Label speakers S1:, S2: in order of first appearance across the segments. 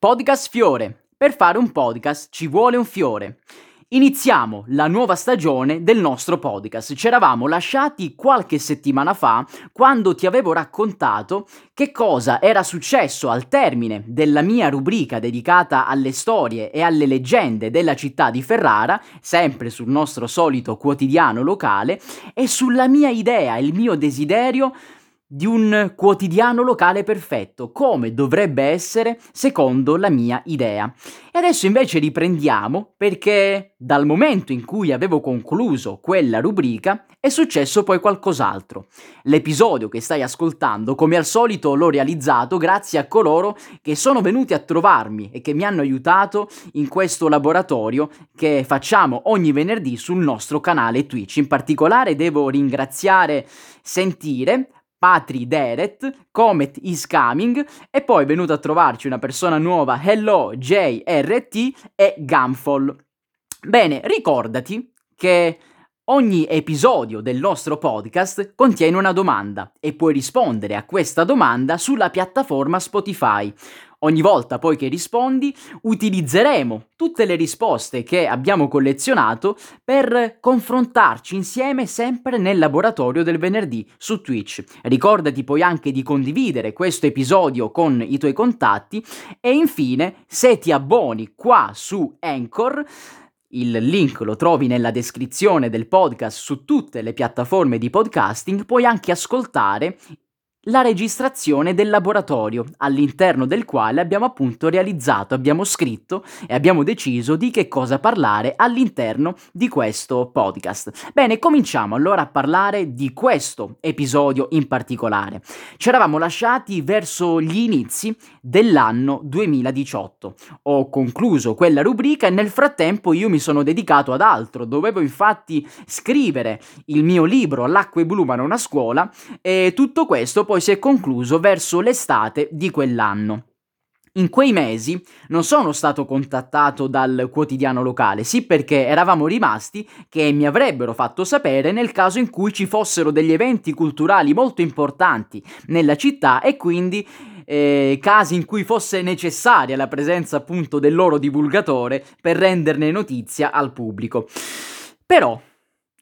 S1: Podcast Fiore. Per fare un podcast ci vuole un fiore. Iniziamo la nuova stagione del nostro podcast. Ci eravamo lasciati qualche settimana fa quando ti avevo raccontato che cosa era successo al termine della mia rubrica dedicata alle storie e alle leggende della città di Ferrara, sempre sul nostro solito quotidiano locale, e sulla mia idea, il mio desiderio di un quotidiano locale perfetto, come dovrebbe essere secondo la mia idea. E adesso invece riprendiamo perché dal momento in cui avevo concluso quella rubrica è successo poi qualcos'altro. L'episodio che stai ascoltando, come al solito, l'ho realizzato grazie a coloro che sono venuti a trovarmi e che mi hanno aiutato in questo laboratorio che facciamo ogni venerdì sul nostro canale Twitch. In particolare devo ringraziare Sentire, Patri Deret, Comet is coming e poi è venuta a trovarci una persona nuova, Hello JRT e Gamfall. Bene, ricordati che ogni episodio del nostro podcast contiene una domanda e puoi rispondere a questa domanda sulla piattaforma Spotify. Ogni volta poi che rispondi utilizzeremo tutte le risposte che abbiamo collezionato per confrontarci insieme sempre nel laboratorio del venerdì su Twitch. Ricordati poi anche di condividere questo episodio con i tuoi contatti e infine se ti abboni qua su Anchor il link lo trovi nella descrizione del podcast su tutte le piattaforme di podcasting, puoi anche ascoltare la registrazione del laboratorio all'interno del quale abbiamo appunto realizzato, abbiamo scritto e abbiamo deciso di che cosa parlare all'interno di questo podcast. Bene, cominciamo allora a parlare di questo episodio in particolare. Ci eravamo lasciati verso gli inizi dell'anno 2018. Ho concluso quella rubrica e nel frattempo io mi sono dedicato ad altro. Dovevo infatti scrivere il mio libro L'acqua è blu ma non a scuola e tutto questo poi si è concluso verso l'estate di quell'anno. In quei mesi non sono stato contattato dal quotidiano locale, sì perché eravamo rimasti che mi avrebbero fatto sapere nel caso in cui ci fossero degli eventi culturali molto importanti nella città e quindi eh, casi in cui fosse necessaria la presenza appunto del loro divulgatore per renderne notizia al pubblico. Però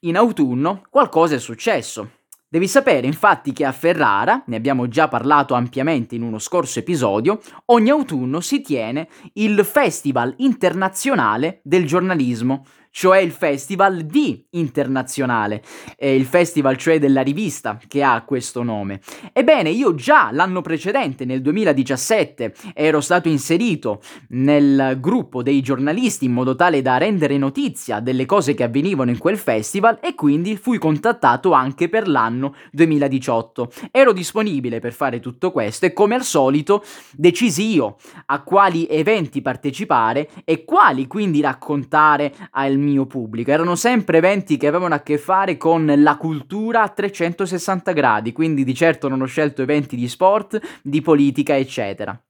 S1: in autunno qualcosa è successo. Devi sapere infatti che a Ferrara, ne abbiamo già parlato ampiamente in uno scorso episodio, ogni autunno si tiene il Festival internazionale del giornalismo, cioè il Festival di Internazionale, è il festival cioè della rivista che ha questo nome. Ebbene, io già l'anno precedente, nel 2017, ero stato inserito nel gruppo dei giornalisti in modo tale da rendere notizia delle cose che avvenivano in quel festival e quindi fui contattato anche per l'anno 2018. Ero disponibile per fare tutto questo e come al solito decisi io a quali eventi partecipare e quali quindi raccontare al mio mio pubblico. Erano sempre eventi che avevano a che fare con la cultura a 360 gradi, quindi di certo non ho scelto eventi di sport, di politica, eccetera.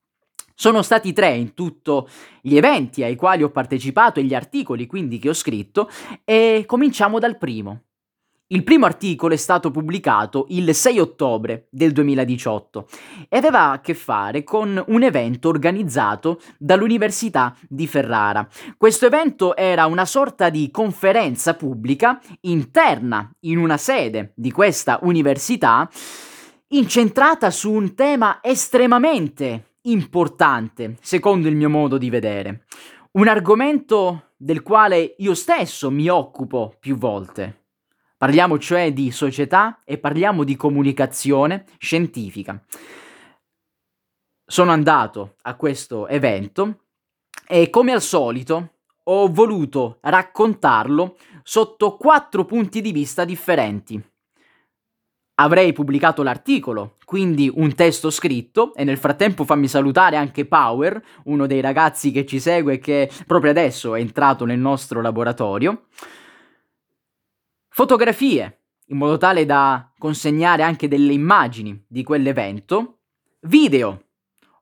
S1: Sono stati tre in tutto gli eventi ai quali ho partecipato e gli articoli quindi che ho scritto e cominciamo dal primo. Il primo articolo è stato pubblicato il 6 ottobre del 2018 e aveva a che fare con un evento organizzato dall'Università di Ferrara. Questo evento era una sorta di conferenza pubblica interna in una sede di questa università incentrata su un tema estremamente importante, secondo il mio modo di vedere. Un argomento del quale io stesso mi occupo più volte. Parliamo cioè di società e parliamo di comunicazione scientifica. Sono andato a questo evento e come al solito ho voluto raccontarlo sotto quattro punti di vista differenti. Avrei pubblicato l'articolo, quindi un testo scritto, e nel frattempo fammi salutare anche Power, uno dei ragazzi che ci segue e che proprio adesso è entrato nel nostro laboratorio fotografie, in modo tale da consegnare anche delle immagini di quell'evento, video.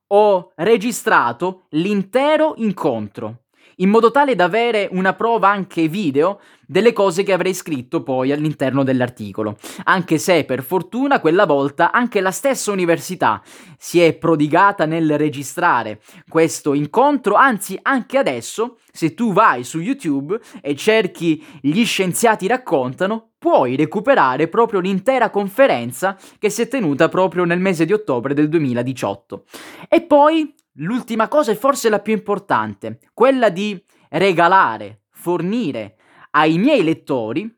S1: Ho registrato l'intero incontro, in modo tale da avere una prova anche video delle cose che avrei scritto poi all'interno dell'articolo. Anche se per fortuna quella volta anche la stessa università si è prodigata nel registrare questo incontro, anzi anche adesso se tu vai su YouTube e cerchi gli scienziati raccontano, puoi recuperare proprio l'intera conferenza che si è tenuta proprio nel mese di ottobre del 2018. E poi l'ultima cosa e forse la più importante, quella di regalare, fornire ai miei lettori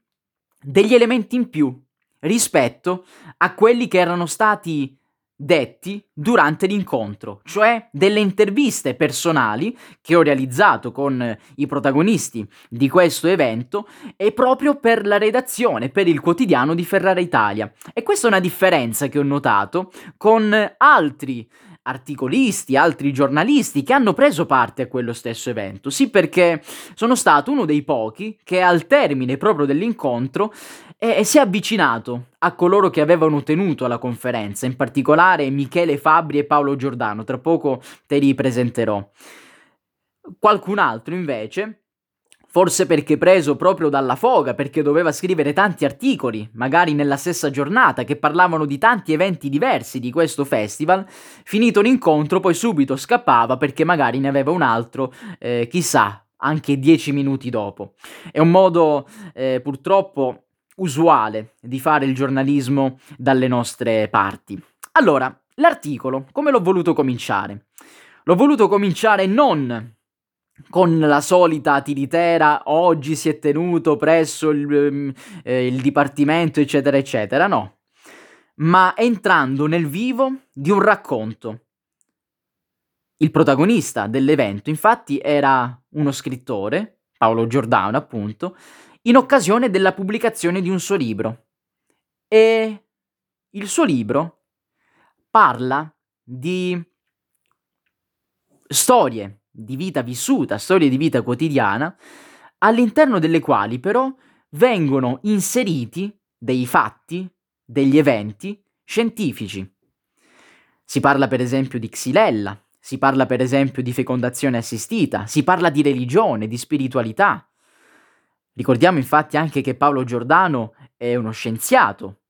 S1: degli elementi in più rispetto a quelli che erano stati detti durante l'incontro, cioè delle interviste personali che ho realizzato con i protagonisti di questo evento e proprio per la redazione, per il quotidiano di Ferrara Italia. E questa è una differenza che ho notato con altri articolisti, altri giornalisti che hanno preso parte a quello stesso evento. Sì, perché sono stato uno dei pochi che al termine proprio dell'incontro eh, si è avvicinato a coloro che avevano tenuto la conferenza, in particolare Michele Fabri e Paolo Giordano. Tra poco te li presenterò. Qualcun altro invece Forse perché preso proprio dalla foga, perché doveva scrivere tanti articoli, magari nella stessa giornata, che parlavano di tanti eventi diversi di questo festival, finito l'incontro poi subito scappava perché magari ne aveva un altro, eh, chissà, anche dieci minuti dopo. È un modo eh, purtroppo usuale di fare il giornalismo dalle nostre parti. Allora, l'articolo, come l'ho voluto cominciare? L'ho voluto cominciare non con la solita tiritera oggi si è tenuto presso il, ehm, eh, il dipartimento eccetera eccetera, no, ma entrando nel vivo di un racconto. Il protagonista dell'evento infatti era uno scrittore, Paolo Giordano appunto, in occasione della pubblicazione di un suo libro. E il suo libro parla di storie di vita vissuta, storie di vita quotidiana, all'interno delle quali però vengono inseriti dei fatti, degli eventi scientifici. Si parla per esempio di Xylella, si parla per esempio di fecondazione assistita, si parla di religione, di spiritualità. Ricordiamo infatti anche che Paolo Giordano è uno scienziato,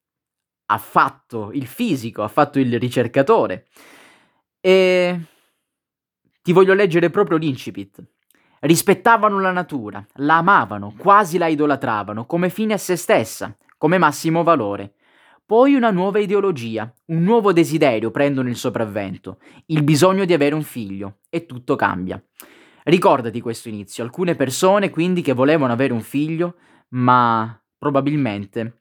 S1: ha fatto il fisico, ha fatto il ricercatore e ti voglio leggere proprio l'incipit. Rispettavano la natura, la amavano, quasi la idolatravano, come fine a se stessa, come massimo valore. Poi una nuova ideologia, un nuovo desiderio prendono il sopravvento, il bisogno di avere un figlio, e tutto cambia. Ricordati questo inizio, alcune persone quindi che volevano avere un figlio, ma probabilmente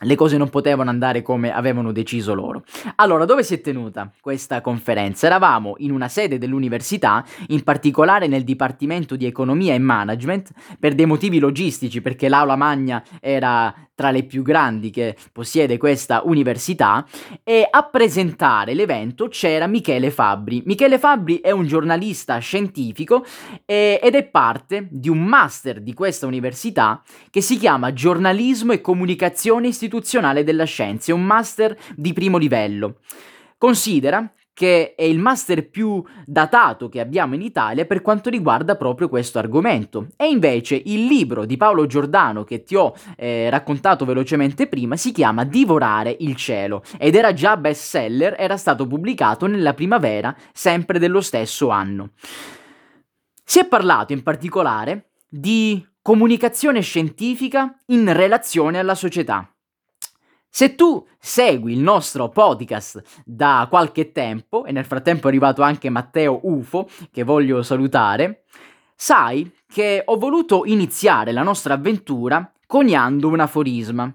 S1: le cose non potevano andare come avevano deciso loro. Allora, dove si è tenuta questa conferenza? Eravamo in una sede dell'università, in particolare nel Dipartimento di Economia e Management, per dei motivi logistici, perché l'aula magna era tra le più grandi che possiede questa università, e a presentare l'evento c'era Michele Fabbri. Michele Fabbri è un giornalista scientifico e, ed è parte di un master di questa università che si chiama Giornalismo e Comunicazione Istituzionale istituzionale della scienza, un master di primo livello. Considera che è il master più datato che abbiamo in Italia per quanto riguarda proprio questo argomento. E invece il libro di Paolo Giordano che ti ho eh, raccontato velocemente prima si chiama Divorare il cielo ed era già bestseller, era stato pubblicato nella primavera sempre dello stesso anno. Si è parlato in particolare di comunicazione scientifica in relazione alla società. Se tu segui il nostro podcast da qualche tempo, e nel frattempo è arrivato anche Matteo Ufo, che voglio salutare, sai che ho voluto iniziare la nostra avventura coniando un aforisma.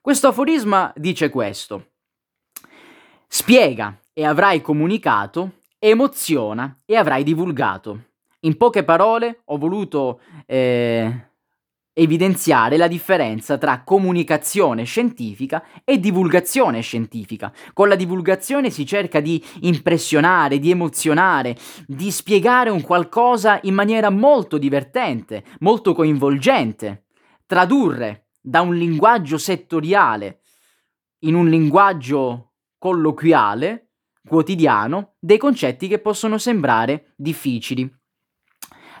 S1: Questo aforisma dice questo. Spiega e avrai comunicato, emoziona e avrai divulgato. In poche parole ho voluto eh, evidenziare la differenza tra comunicazione scientifica e divulgazione scientifica. Con la divulgazione si cerca di impressionare, di emozionare, di spiegare un qualcosa in maniera molto divertente, molto coinvolgente, tradurre da un linguaggio settoriale in un linguaggio colloquiale, quotidiano, dei concetti che possono sembrare difficili.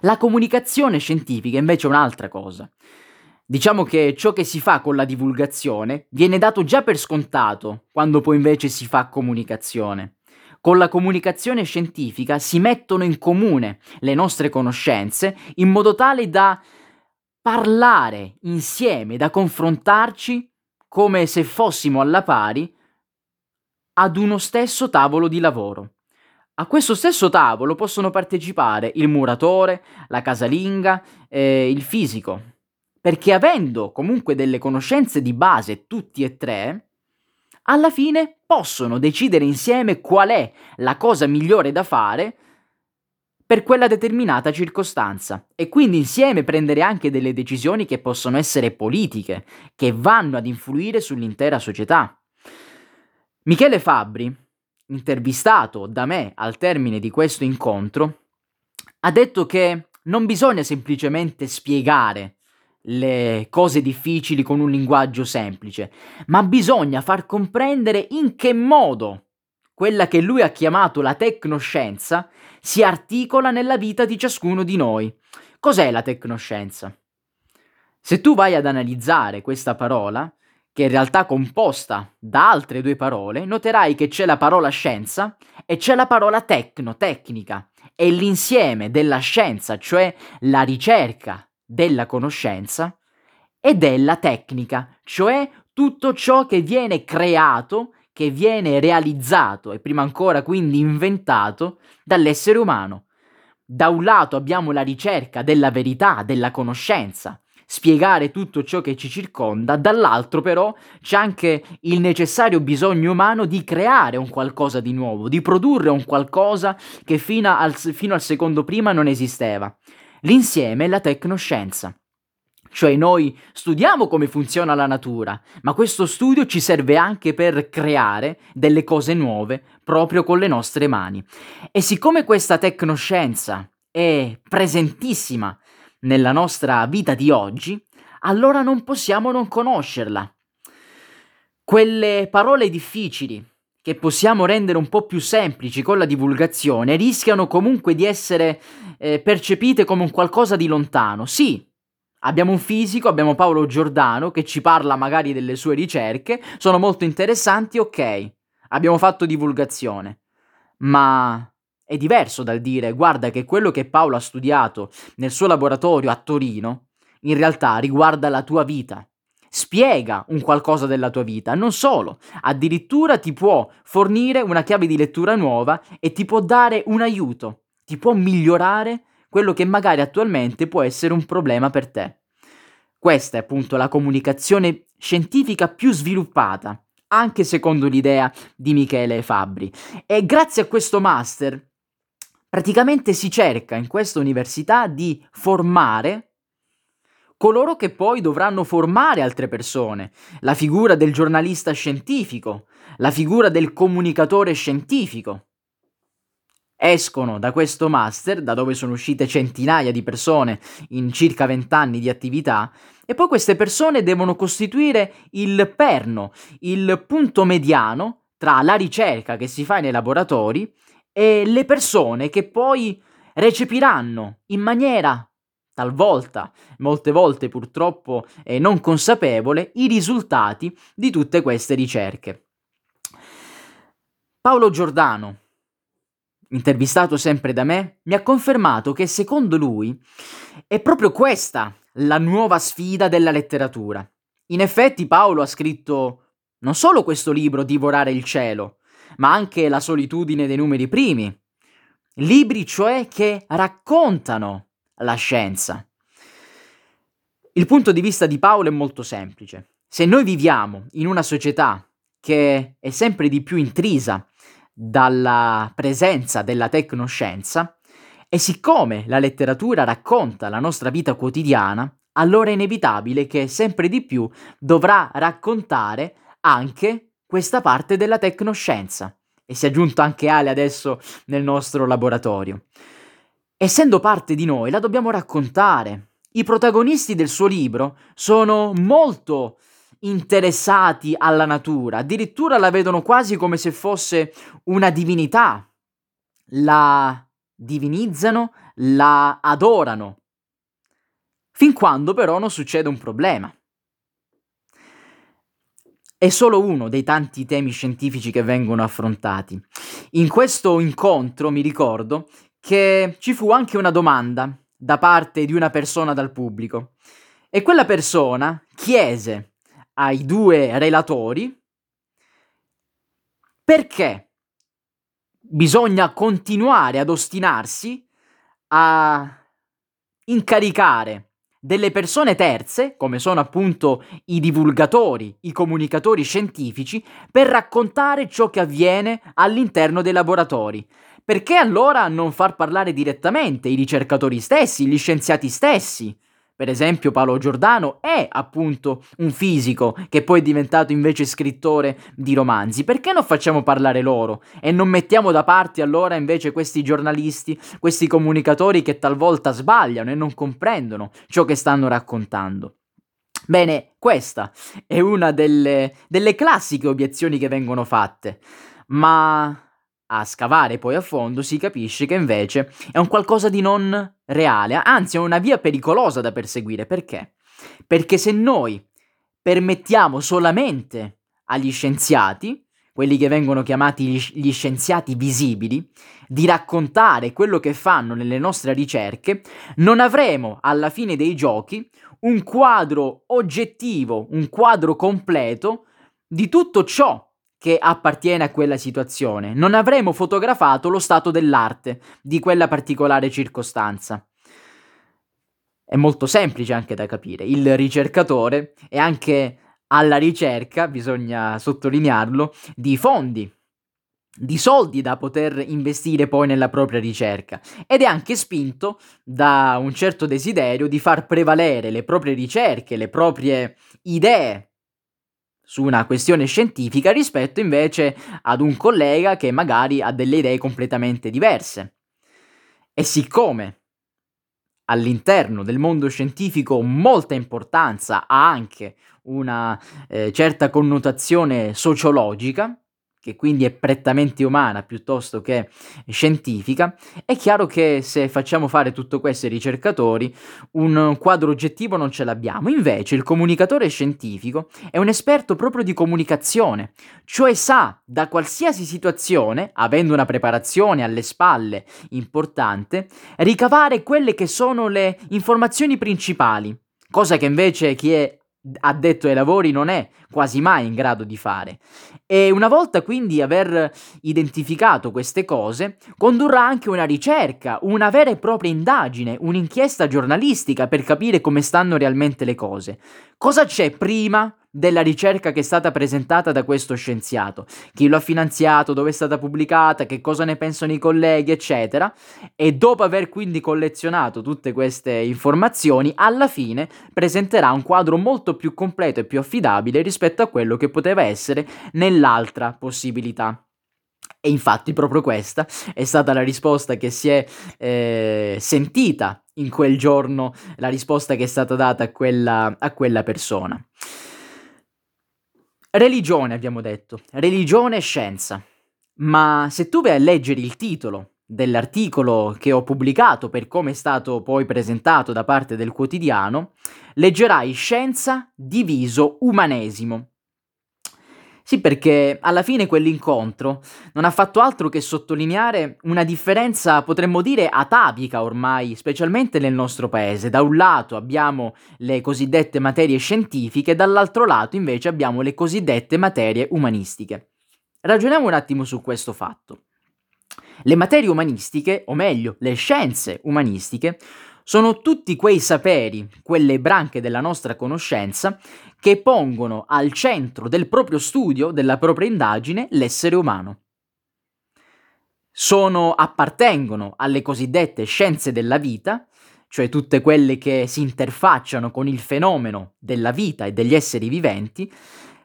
S1: La comunicazione scientifica invece è un'altra cosa. Diciamo che ciò che si fa con la divulgazione viene dato già per scontato, quando poi invece si fa comunicazione. Con la comunicazione scientifica si mettono in comune le nostre conoscenze in modo tale da parlare insieme, da confrontarci come se fossimo alla pari ad uno stesso tavolo di lavoro. A questo stesso tavolo possono partecipare il muratore, la casalinga, eh, il fisico, perché avendo comunque delle conoscenze di base tutti e tre, alla fine possono decidere insieme qual è la cosa migliore da fare per quella determinata circostanza e quindi insieme prendere anche delle decisioni che possono essere politiche, che vanno ad influire sull'intera società. Michele Fabbri, intervistato da me al termine di questo incontro, ha detto che non bisogna semplicemente spiegare le cose difficili con un linguaggio semplice, ma bisogna far comprendere in che modo quella che lui ha chiamato la tecnoscienza si articola nella vita di ciascuno di noi. Cos'è la tecnoscienza? Se tu vai ad analizzare questa parola, che in realtà è composta da altre due parole, noterai che c'è la parola scienza e c'è la parola tecno, tecnica. È l'insieme della scienza, cioè la ricerca della conoscenza e della tecnica, cioè tutto ciò che viene creato, che viene realizzato e prima ancora quindi inventato dall'essere umano. Da un lato abbiamo la ricerca della verità, della conoscenza, spiegare tutto ciò che ci circonda, dall'altro però c'è anche il necessario bisogno umano di creare un qualcosa di nuovo, di produrre un qualcosa che fino al, fino al secondo prima non esisteva. L'insieme è la tecnoscienza. Cioè noi studiamo come funziona la natura, ma questo studio ci serve anche per creare delle cose nuove proprio con le nostre mani. E siccome questa tecnoscienza è presentissima nella nostra vita di oggi, allora non possiamo non conoscerla. Quelle parole difficili che possiamo rendere un po' più semplici con la divulgazione rischiano comunque di essere eh, percepite come un qualcosa di lontano. Sì, abbiamo un fisico, abbiamo Paolo Giordano che ci parla magari delle sue ricerche, sono molto interessanti, ok, abbiamo fatto divulgazione, ma è diverso dal dire guarda che quello che Paolo ha studiato nel suo laboratorio a Torino in realtà riguarda la tua vita spiega un qualcosa della tua vita, non solo, addirittura ti può fornire una chiave di lettura nuova e ti può dare un aiuto, ti può migliorare quello che magari attualmente può essere un problema per te. Questa è appunto la comunicazione scientifica più sviluppata, anche secondo l'idea di Michele Fabbri. E grazie a questo master praticamente si cerca in questa università di formare coloro che poi dovranno formare altre persone, la figura del giornalista scientifico, la figura del comunicatore scientifico. Escono da questo master, da dove sono uscite centinaia di persone in circa vent'anni di attività, e poi queste persone devono costituire il perno, il punto mediano tra la ricerca che si fa nei laboratori e le persone che poi recepiranno in maniera talvolta, molte volte purtroppo eh, non consapevole, i risultati di tutte queste ricerche. Paolo Giordano, intervistato sempre da me, mi ha confermato che secondo lui è proprio questa la nuova sfida della letteratura. In effetti Paolo ha scritto non solo questo libro Divorare il cielo, ma anche La solitudine dei numeri primi, libri cioè che raccontano la scienza. Il punto di vista di Paolo è molto semplice. Se noi viviamo in una società che è sempre di più intrisa dalla presenza della tecnoscienza, e siccome la letteratura racconta la nostra vita quotidiana, allora è inevitabile che sempre di più dovrà raccontare anche questa parte della tecnoscienza. E si è aggiunto anche Ale adesso nel nostro laboratorio essendo parte di noi, la dobbiamo raccontare. I protagonisti del suo libro sono molto interessati alla natura, addirittura la vedono quasi come se fosse una divinità. La divinizzano, la adorano, fin quando però non succede un problema. È solo uno dei tanti temi scientifici che vengono affrontati. In questo incontro mi ricordo che ci fu anche una domanda da parte di una persona dal pubblico e quella persona chiese ai due relatori perché bisogna continuare ad ostinarsi a incaricare delle persone terze, come sono appunto i divulgatori, i comunicatori scientifici, per raccontare ciò che avviene all'interno dei laboratori. Perché allora non far parlare direttamente i ricercatori stessi, gli scienziati stessi? Per esempio Paolo Giordano è appunto un fisico che poi è diventato invece scrittore di romanzi. Perché non facciamo parlare loro e non mettiamo da parte allora invece questi giornalisti, questi comunicatori che talvolta sbagliano e non comprendono ciò che stanno raccontando? Bene, questa è una delle, delle classiche obiezioni che vengono fatte, ma a scavare poi a fondo si capisce che invece è un qualcosa di non reale, anzi è una via pericolosa da perseguire. Perché? Perché se noi permettiamo solamente agli scienziati, quelli che vengono chiamati gli scienziati visibili, di raccontare quello che fanno nelle nostre ricerche, non avremo alla fine dei giochi un quadro oggettivo, un quadro completo di tutto ciò che appartiene a quella situazione. Non avremo fotografato lo stato dell'arte di quella particolare circostanza. È molto semplice anche da capire. Il ricercatore è anche alla ricerca, bisogna sottolinearlo, di fondi, di soldi da poter investire poi nella propria ricerca ed è anche spinto da un certo desiderio di far prevalere le proprie ricerche, le proprie idee su una questione scientifica rispetto invece ad un collega che magari ha delle idee completamente diverse. E siccome all'interno del mondo scientifico molta importanza ha anche una eh, certa connotazione sociologica, che quindi è prettamente umana piuttosto che scientifica, è chiaro che se facciamo fare tutto questo ai ricercatori, un quadro oggettivo non ce l'abbiamo. Invece il comunicatore scientifico è un esperto proprio di comunicazione, cioè sa da qualsiasi situazione, avendo una preparazione alle spalle importante, ricavare quelle che sono le informazioni principali, cosa che invece chi è addetto ai lavori non è quasi mai in grado di fare. E una volta quindi aver identificato queste cose, condurrà anche una ricerca, una vera e propria indagine, un'inchiesta giornalistica per capire come stanno realmente le cose. Cosa c'è prima della ricerca che è stata presentata da questo scienziato, chi lo ha finanziato, dove è stata pubblicata, che cosa ne pensano i colleghi, eccetera. E dopo aver quindi collezionato tutte queste informazioni, alla fine presenterà un quadro molto più completo e più affidabile rispetto a quello che poteva essere nell'altra possibilità. E infatti proprio questa è stata la risposta che si è eh, sentita in quel giorno, la risposta che è stata data a quella, a quella persona. Religione, abbiamo detto. Religione e scienza. Ma se tu vai a leggere il titolo dell'articolo che ho pubblicato per come è stato poi presentato da parte del quotidiano, leggerai scienza diviso umanesimo. Sì, perché alla fine quell'incontro non ha fatto altro che sottolineare una differenza, potremmo dire, atavica ormai, specialmente nel nostro paese. Da un lato abbiamo le cosiddette materie scientifiche, dall'altro lato invece abbiamo le cosiddette materie umanistiche. Ragioniamo un attimo su questo fatto. Le materie umanistiche, o meglio, le scienze umanistiche, sono tutti quei saperi, quelle branche della nostra conoscenza, che pongono al centro del proprio studio, della propria indagine, l'essere umano. Sono, appartengono alle cosiddette scienze della vita, cioè tutte quelle che si interfacciano con il fenomeno della vita e degli esseri viventi,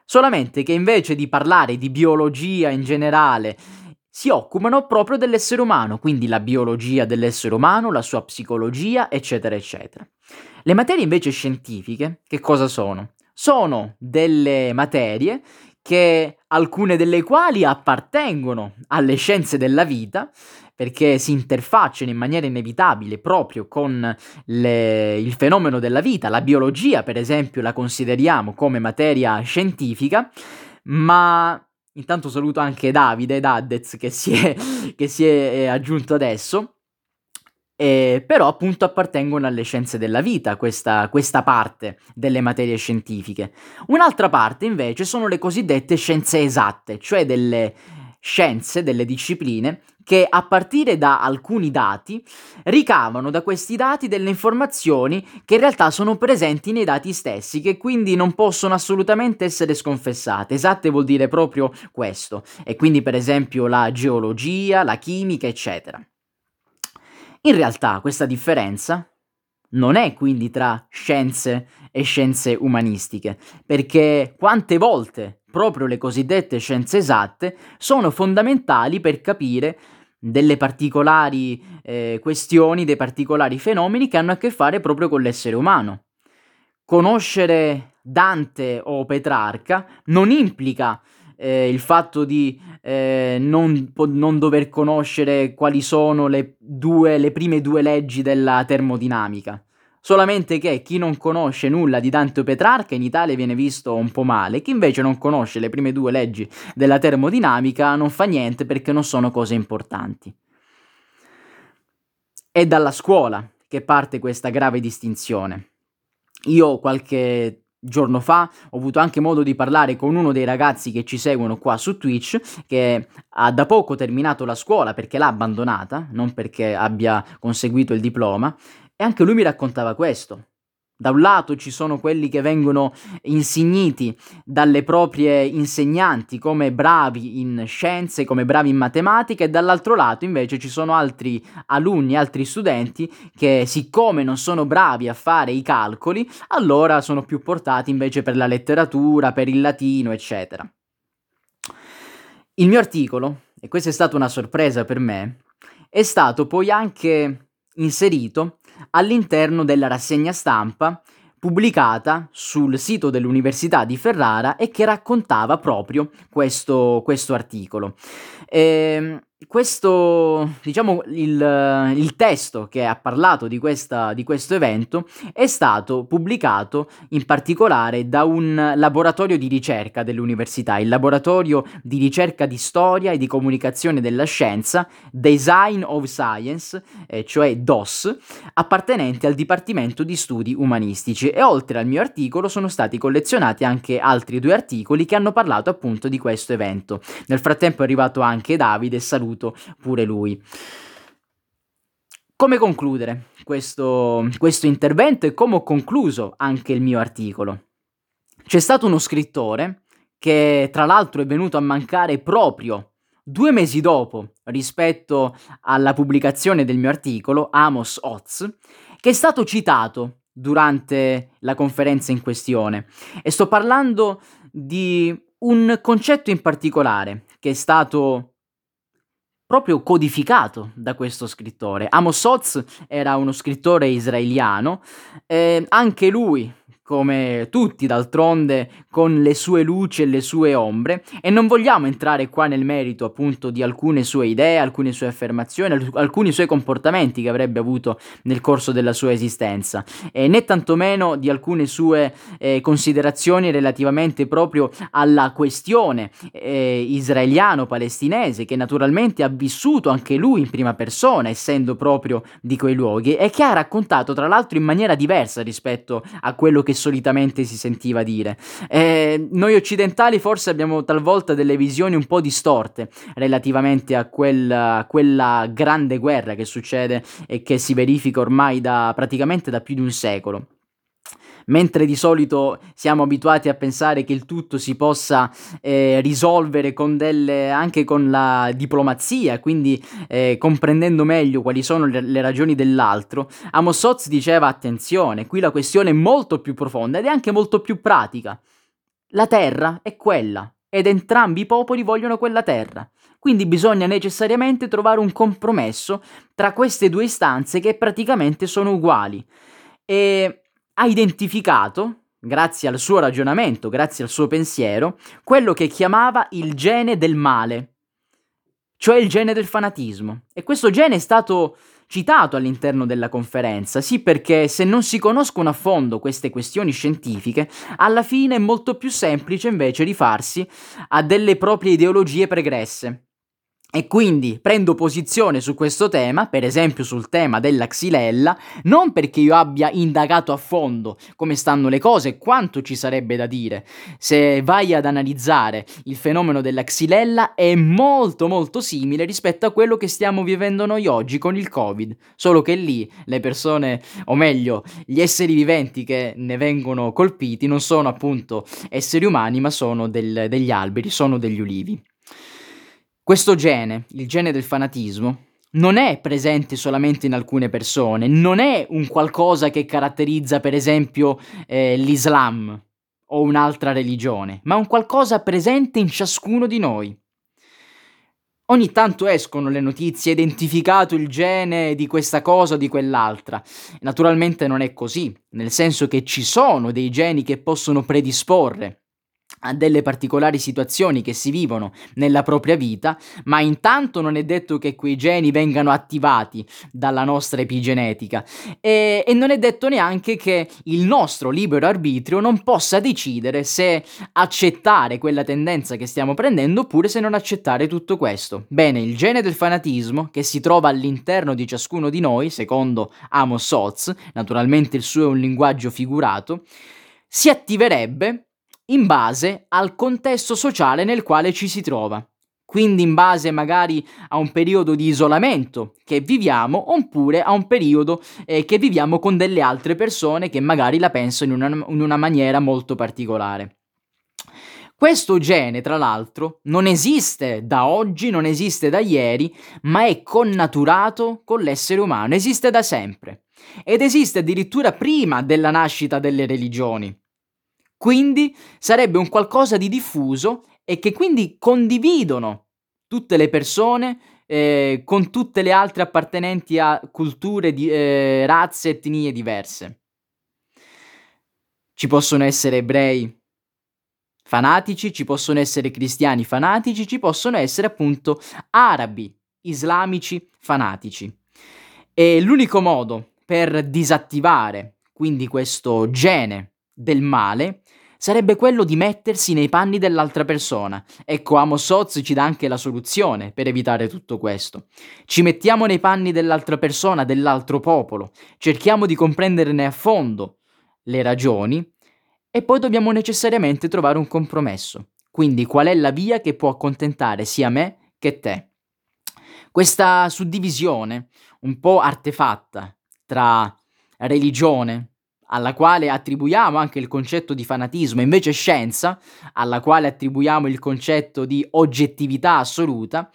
S1: solamente che invece di parlare di biologia in generale, si occupano proprio dell'essere umano, quindi la biologia dell'essere umano, la sua psicologia, eccetera, eccetera. Le materie invece scientifiche, che cosa sono? Sono delle materie che alcune delle quali appartengono alle scienze della vita, perché si interfacciano in maniera inevitabile proprio con le, il fenomeno della vita. La biologia, per esempio, la consideriamo come materia scientifica, ma intanto saluto anche Davide Daddez che si è, che si è eh, aggiunto adesso. Eh, però appunto appartengono alle scienze della vita, questa, questa, parte delle materie scientifiche. Un'altra parte invece sono le cosiddette scienze esatte, cioè delle scienze, delle discipline che a partire da alcuni dati ricavano da questi dati delle informazioni che in realtà sono presenti nei dati stessi, che quindi non possono assolutamente essere sconfessate. Esatte vuol dire proprio questo, e quindi per esempio la geologia, la chimica, eccetera. In realtà questa differenza non è quindi tra scienze e scienze umanistiche, perché quante volte proprio le cosiddette scienze esatte sono fondamentali per capire delle particolari eh, questioni, dei particolari fenomeni che hanno a che fare proprio con l'essere umano. Conoscere Dante o Petrarca non implica eh, il fatto di eh, non, non, dover conoscere quali sono le, due, le prime due leggi della termodinamica. Solamente che chi non conosce nulla di Dante Petrarca in Italia viene visto un po' male, chi invece non conosce le prime due leggi della termodinamica non fa niente perché non sono cose importanti. È dalla scuola che parte questa grave distinzione. Io qualche giorno fa ho avuto anche modo di parlare con uno dei ragazzi che ci seguono qua su Twitch che ha da poco terminato la scuola perché l'ha abbandonata, non perché abbia conseguito il diploma e anche lui mi raccontava questo. Da un lato ci sono quelli che vengono insigniti dalle proprie insegnanti come bravi in scienze, come bravi in matematica e dall'altro lato invece ci sono altri alunni, altri studenti che siccome non sono bravi a fare i calcoli, allora sono più portati invece per la letteratura, per il latino, eccetera. Il mio articolo, e questa è stata una sorpresa per me, è stato poi anche inserito all'interno della rassegna stampa pubblicata sul sito dell'Università di Ferrara e che raccontava proprio questo, questo articolo. Ehm, questo, diciamo, il, il, testo che ha parlato di, questa, di questo evento è stato pubblicato in particolare da un laboratorio di ricerca dell'università, il laboratorio di ricerca di storia e di comunicazione della scienza, Design of Science, eh, cioè DOS, appartenente al Dipartimento di Studi Umanistici e oltre al mio articolo sono stati collezionati anche altri due articoli che hanno parlato appunto di questo evento. Nel frattempo è arrivato anche Davide, saluto saluto pure lui. Come concludere questo, questo intervento e come ho concluso anche il mio articolo? C'è stato uno scrittore che tra l'altro è venuto a mancare proprio due mesi dopo rispetto alla pubblicazione del mio articolo, Amos Oz, che è stato citato durante la conferenza in questione. E sto parlando di un concetto in particolare che è stato proprio codificato da questo scrittore. Amos Oz era uno scrittore israeliano, eh, anche lui come tutti d'altronde, con le sue luci e le sue ombre, e non vogliamo entrare qua nel merito appunto di alcune sue idee, alcune sue affermazioni, alcuni suoi comportamenti che avrebbe avuto nel corso della sua esistenza, e né tantomeno di alcune sue eh, considerazioni relativamente proprio alla questione eh, israeliano-palestinese, che naturalmente ha vissuto anche lui in prima persona, essendo proprio di quei luoghi, e che ha raccontato tra l'altro in maniera diversa rispetto a quello che solitamente si sentiva dire. Eh, noi occidentali forse abbiamo talvolta delle visioni un po' distorte relativamente a quella, quella grande guerra che succede e che si verifica ormai da praticamente da più di un secolo mentre di solito siamo abituati a pensare che il tutto si possa eh, risolvere con delle, anche con la diplomazia, quindi eh, comprendendo meglio quali sono le, le ragioni dell'altro, Amos Oz diceva attenzione, qui la questione è molto più profonda ed è anche molto più pratica. La terra è quella ed entrambi i popoli vogliono quella terra. Quindi bisogna necessariamente trovare un compromesso tra queste due istanze che praticamente sono uguali. E ha identificato, grazie al suo ragionamento, grazie al suo pensiero, quello che chiamava il gene del male, cioè il gene del fanatismo. E questo gene è stato citato all'interno della conferenza, sì perché se non si conoscono a fondo queste questioni scientifiche, alla fine è molto più semplice invece rifarsi a delle proprie ideologie pregresse. E quindi prendo posizione su questo tema, per esempio sul tema della xylella, non perché io abbia indagato a fondo come stanno le cose e quanto ci sarebbe da dire. Se vai ad analizzare il fenomeno della xylella è molto molto simile rispetto a quello che stiamo vivendo noi oggi con il Covid, solo che lì le persone, o meglio, gli esseri viventi che ne vengono colpiti non sono appunto esseri umani, ma sono del, degli alberi, sono degli ulivi. Questo gene, il gene del fanatismo, non è presente solamente in alcune persone, non è un qualcosa che caratterizza per esempio eh, l'Islam o un'altra religione, ma un qualcosa presente in ciascuno di noi. Ogni tanto escono le notizie, identificato il gene di questa cosa o di quell'altra. Naturalmente non è così, nel senso che ci sono dei geni che possono predisporre a delle particolari situazioni che si vivono nella propria vita, ma intanto non è detto che quei geni vengano attivati dalla nostra epigenetica e, e non è detto neanche che il nostro libero arbitrio non possa decidere se accettare quella tendenza che stiamo prendendo oppure se non accettare tutto questo. Bene, il gene del fanatismo che si trova all'interno di ciascuno di noi, secondo Amos Oz, naturalmente il suo è un linguaggio figurato, si attiverebbe in base al contesto sociale nel quale ci si trova. Quindi in base magari a un periodo di isolamento che viviamo oppure a un periodo eh, che viviamo con delle altre persone che magari la pensano in una, in una maniera molto particolare. Questo gene, tra l'altro, non esiste da oggi, non esiste da ieri, ma è connaturato con l'essere umano, esiste da sempre. Ed esiste addirittura prima della nascita delle religioni. Quindi sarebbe un qualcosa di diffuso e che quindi condividono tutte le persone eh, con tutte le altre appartenenti a culture, di, eh, razze, etnie diverse. Ci possono essere ebrei fanatici, ci possono essere cristiani fanatici, ci possono essere appunto arabi, islamici fanatici. E l'unico modo per disattivare quindi questo gene del male sarebbe quello di mettersi nei panni dell'altra persona. Ecco, Amos Oz ci dà anche la soluzione per evitare tutto questo. Ci mettiamo nei panni dell'altra persona, dell'altro popolo, cerchiamo di comprenderne a fondo le ragioni e poi dobbiamo necessariamente trovare un compromesso. Quindi qual è la via che può accontentare sia me che te? Questa suddivisione un po' artefatta tra religione, alla quale attribuiamo anche il concetto di fanatismo, invece scienza, alla quale attribuiamo il concetto di oggettività assoluta,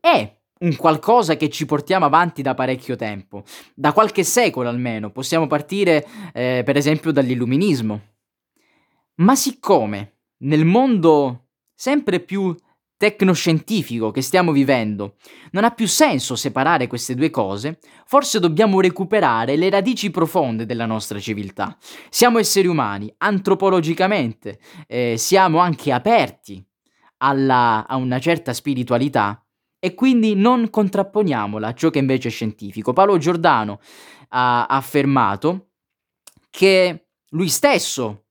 S1: è un qualcosa che ci portiamo avanti da parecchio tempo, da qualche secolo almeno. Possiamo partire eh, per esempio dall'illuminismo. Ma siccome nel mondo sempre più tecnoscientifico che stiamo vivendo. Non ha più senso separare queste due cose, forse dobbiamo recuperare le radici profonde della nostra civiltà. Siamo esseri umani, antropologicamente, eh, siamo anche aperti alla, a una certa spiritualità e quindi non contrapponiamola a ciò che invece è scientifico. Paolo Giordano ha affermato che lui stesso,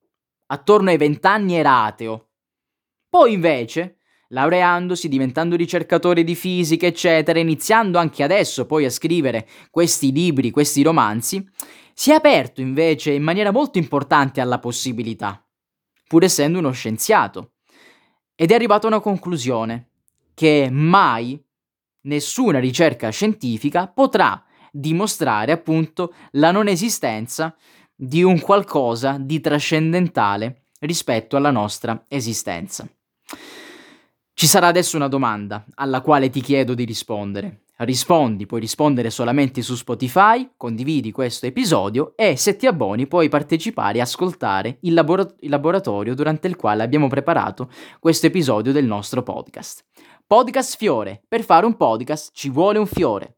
S1: attorno ai vent'anni, era ateo. Poi invece laureandosi, diventando ricercatore di fisica, eccetera, iniziando anche adesso poi a scrivere questi libri, questi romanzi, si è aperto invece in maniera molto importante alla possibilità, pur essendo uno scienziato, ed è arrivato a una conclusione, che mai nessuna ricerca scientifica potrà dimostrare appunto la non esistenza di un qualcosa di trascendentale rispetto alla nostra esistenza. Ci sarà adesso una domanda alla quale ti chiedo di rispondere. Rispondi, puoi rispondere solamente su Spotify, condividi questo episodio e se ti abboni puoi partecipare e ascoltare il, labor- il laboratorio durante il quale abbiamo preparato questo episodio del nostro podcast. Podcast Fiore. Per fare un podcast ci vuole un fiore.